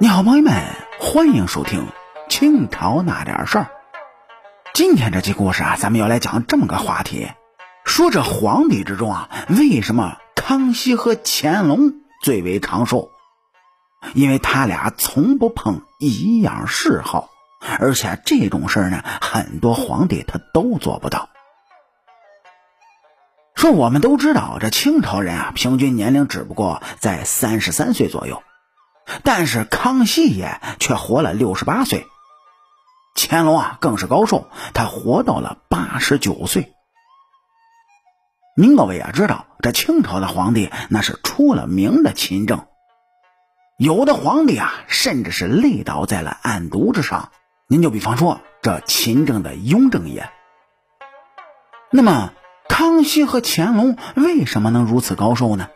你好，朋友们，欢迎收听清朝那点事儿。今天这期故事啊，咱们要来讲这么个话题：说这皇帝之中啊，为什么康熙和乾隆最为长寿？因为他俩从不碰一样嗜好，而且这种事儿呢，很多皇帝他都做不到。说我们都知道，这清朝人啊，平均年龄只不过在三十三岁左右。但是康熙爷却活了六十八岁，乾隆啊更是高寿，他活到了八十九岁。您各位也知道，这清朝的皇帝那是出了名的勤政，有的皇帝啊甚至是累倒在了案牍之上。您就比方说这勤政的雍正爷。那么康熙和乾隆为什么能如此高寿呢？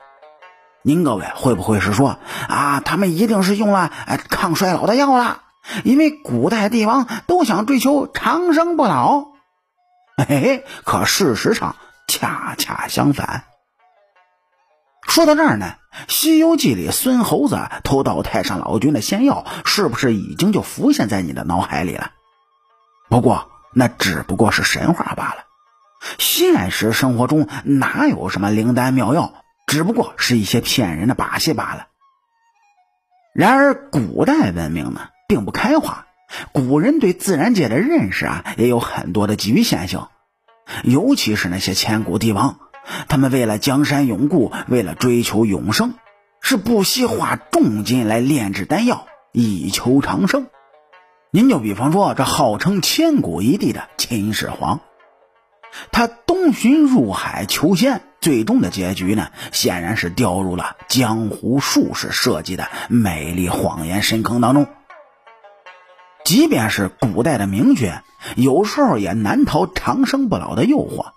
您各位会不会是说啊，他们一定是用了抗衰老的药了？因为古代帝王都想追求长生不老。嘿，可事实上恰恰相反。说到这儿呢，《西游记》里孙猴子偷到太上老君的仙药，是不是已经就浮现在你的脑海里了？不过那只不过是神话罢了，现实生活中哪有什么灵丹妙药？只不过是一些骗人的把戏罢了。然而，古代文明呢，并不开化，古人对自然界的认识啊，也有很多的局限性。尤其是那些千古帝王，他们为了江山永固，为了追求永生，是不惜花重金来炼制丹药，以求长生。您就比方说，这号称千古一帝的秦始皇，他东巡入海求仙。最终的结局呢，显然是掉入了江湖术士设计的美丽谎言深坑当中。即便是古代的明君，有时候也难逃长生不老的诱惑。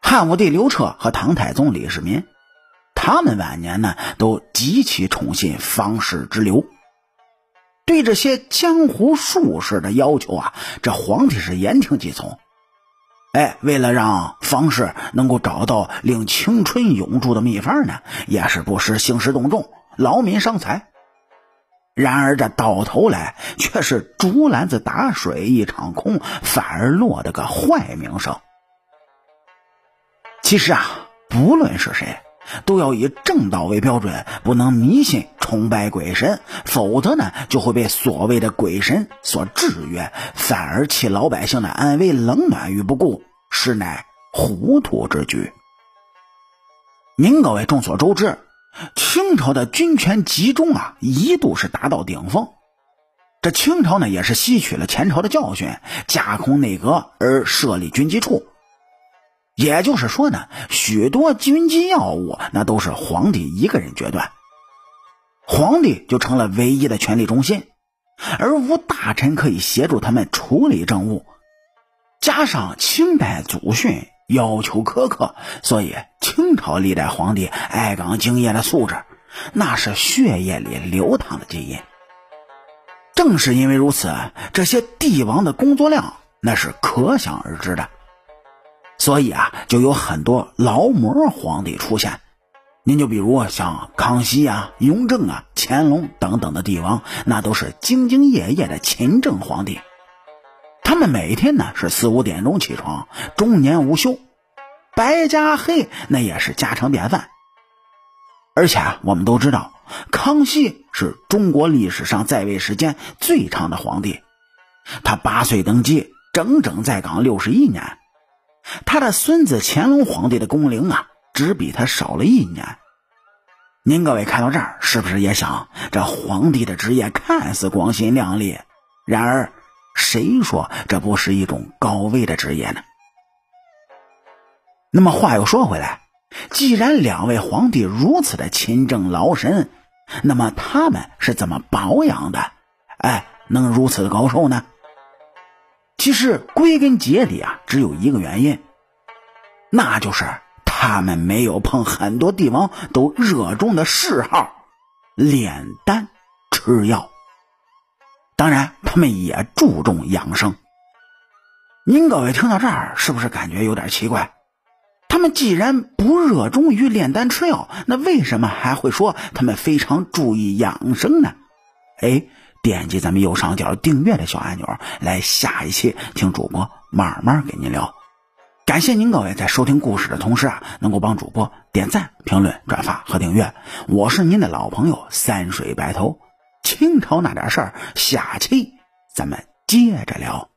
汉武帝刘彻和唐太宗李世民，他们晚年呢都极其宠信方士之流，对这些江湖术士的要求啊，这皇帝是言听计从。哎，为了让方士能够找到令青春永驻的秘方呢，也是不时兴师动众，劳民伤财。然而这到头来却是竹篮子打水一场空，反而落得个坏名声。其实啊，不论是谁，都要以正道为标准，不能迷信崇拜鬼神，否则呢，就会被所谓的鬼神所制约，反而弃老百姓的安危冷暖于不顾。实乃糊涂之举。您各位众所周知，清朝的军权集中啊，一度是达到顶峰。这清朝呢，也是吸取了前朝的教训，架空内阁而设立军机处。也就是说呢，许多军机要务那都是皇帝一个人决断，皇帝就成了唯一的权力中心，而无大臣可以协助他们处理政务。加上清代祖训要求苛刻，所以清朝历代皇帝爱岗敬业的素质，那是血液里流淌的基因。正是因为如此，这些帝王的工作量那是可想而知的。所以啊，就有很多劳模皇帝出现。您就比如像康熙啊、雍正啊、乾隆等等的帝王，那都是兢兢业业的勤政皇帝。他们每天呢是四五点钟起床，终年无休，白加黑那也是家常便饭。而且啊，我们都知道，康熙是中国历史上在位时间最长的皇帝，他八岁登基，整整在岗六十一年。他的孙子乾隆皇帝的工龄啊，只比他少了一年。您各位看到这儿，是不是也想，这皇帝的职业看似光鲜亮丽，然而？谁说这不是一种高危的职业呢？那么话又说回来，既然两位皇帝如此的勤政劳神，那么他们是怎么保养的？哎，能如此的高寿呢？其实归根结底啊，只有一个原因，那就是他们没有碰很多帝王都热衷的嗜好——炼丹吃药。当然，他们也注重养生。您各位听到这儿，是不是感觉有点奇怪？他们既然不热衷于炼丹吃药，那为什么还会说他们非常注意养生呢？哎，点击咱们右上角订阅的小按钮，来下一期听主播慢慢给您聊。感谢您各位在收听故事的同时啊，能够帮主播点赞、评论、转发和订阅。我是您的老朋友三水白头。清朝那点事儿，下期咱们接着聊。